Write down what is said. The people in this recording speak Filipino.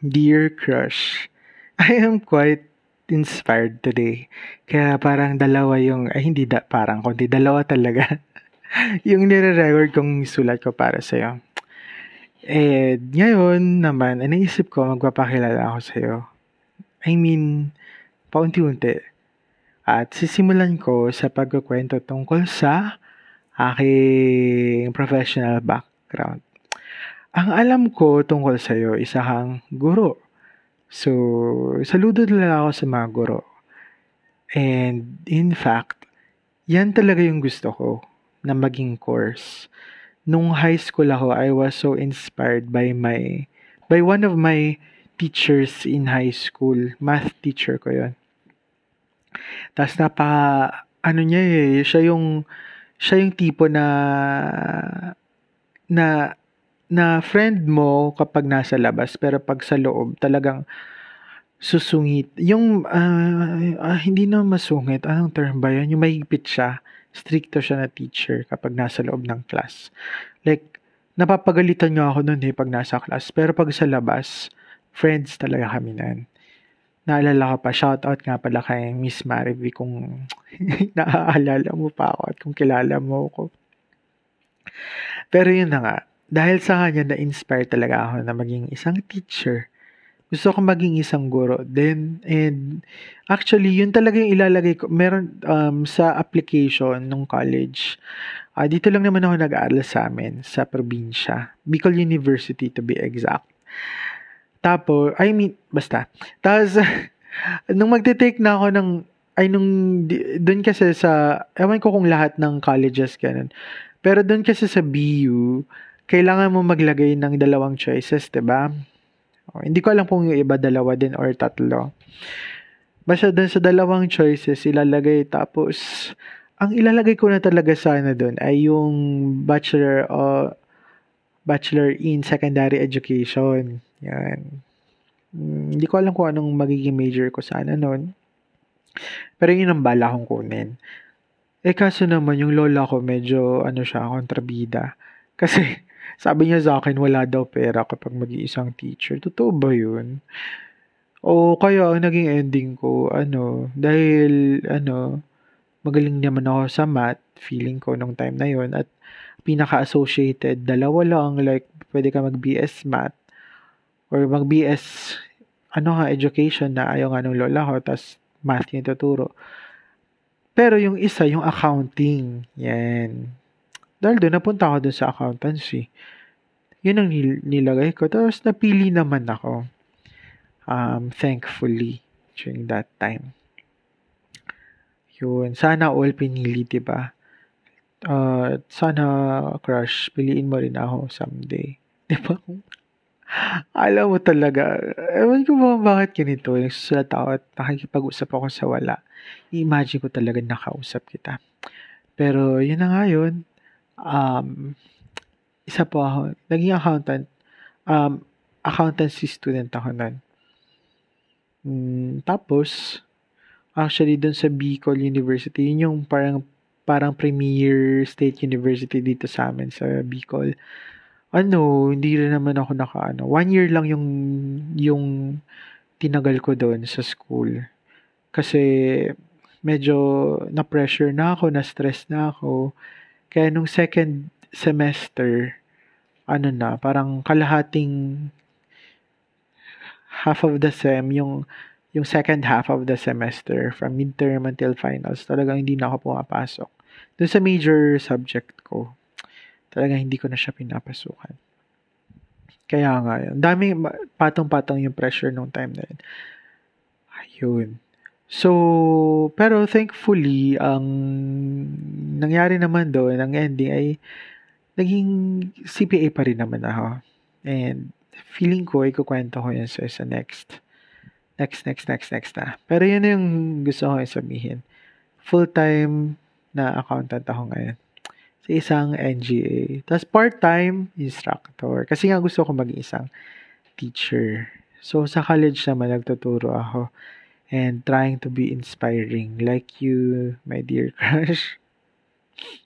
Dear Crush, I am quite inspired today. Kaya parang dalawa yung, ay hindi da, parang kundi dalawa talaga. yung nire-record kong sulat ko para sa'yo. Eh, ngayon naman, naisip ko magpapakilala ako sa'yo. I mean, paunti-unti. At sisimulan ko sa pagkukwento tungkol sa aking professional background. Ang alam ko tungkol sa iyo, isa kang guro. So, saludo talaga ako sa mga guro. And in fact, yan talaga yung gusto ko na maging course. Nung high school ako, I was so inspired by my by one of my teachers in high school. Math teacher ko yon. Tapos napaka ano niya eh, siya yung siya yung tipo na na na friend mo kapag nasa labas pero pag sa loob talagang susungit. Yung uh, uh, hindi na masungit, anong term ba yun? Yung mahigpit siya, stricto siya na teacher kapag nasa loob ng class. Like, napapagalitan niyo ako noon eh pag nasa class. Pero pag sa labas, friends talaga kami nan. Naalala ko pa, shout out nga pala kay Miss Marivi kung naaalala mo pa ako at kung kilala mo ako. Pero yun na nga, dahil sa kanya na-inspire talaga ako na maging isang teacher. Gusto ko maging isang guro. Then, and actually, yun talaga yung ilalagay ko. Meron um, sa application nung college. Uh, dito lang naman ako nag-aaral sa amin, sa probinsya. Bicol University to be exact. Tapos, I mean, basta. Tapos, nung magte-take na ako ng, ay nung, doon kasi sa, ewan ko kung lahat ng colleges ganun. Pero doon kasi sa BU, kailangan mo maglagay ng dalawang choices, 'di ba? Oh, hindi ko alam kung yung iba dalawa din or tatlo. Basta dun sa dalawang choices ilalagay tapos ang ilalagay ko na talaga sana doon ay yung bachelor o bachelor in secondary education. Yan. Hmm, hindi ko alam kung anong magiging major ko sana noon. Pero yun ang bala kong kunin. Eh kaso naman yung lola ko medyo ano siya, kontrabida. Kasi sabi niya sa akin, wala daw pera kapag mag-iisang teacher. Totoo ba yun? O kaya ang naging ending ko, ano, dahil, ano, magaling naman ako sa math, feeling ko nung time na yon at pinaka-associated, dalawa lang, like, pwede ka mag-BS math, or mag-BS, ano nga, education na ayaw nga nung lola ko, tas math yung tuturo. Pero yung isa, yung accounting, yan. Dahil doon, napunta ako doon sa accountancy. Yun ang nilagay ko. Tapos, napili naman ako. Um, thankfully, during that time. Yun. Sana all pinili, ba? Uh, sana, crush, piliin mo rin ako someday. Di ba? Alam mo talaga, ewan ko ba bakit ganito, nagsusulat ako at nakikipag-usap ako sa wala. I-imagine ko talaga nakausap kita. Pero yun na nga yun, um, isa po ako, naging accountant, um, accountancy student ako nun. Mm, tapos, actually, dun sa Bicol University, yun yung parang, parang premier state university dito sa amin sa Bicol. Ano, hindi rin naman ako naka, ano, one year lang yung, yung tinagal ko doon sa school. Kasi, medyo na-pressure na ako, na-stress na ako. Kaya nung second semester, ano na, parang kalahating half of the sem, yung yung second half of the semester from midterm until finals, talagang hindi na ako pumapasok. Doon sa major subject ko, talagang hindi ko na siya pinapasukan. Kaya nga, yun. Dami, patong-patong yung pressure nung time na yun. Ayun. So, pero thankfully, ang nangyari naman doon, ang ending ay naging CPA pa rin naman ako. And feeling ko, ikukwento ko yun sa, sa next. Next, next, next, next na. Pero yun yung gusto ko sabihin. Full-time na accountant ako ngayon sa isang NGA. Tapos part-time instructor. Kasi nga gusto ko maging isang teacher. So, sa college naman, nagtuturo ako and trying to be inspiring like you, my dear crush.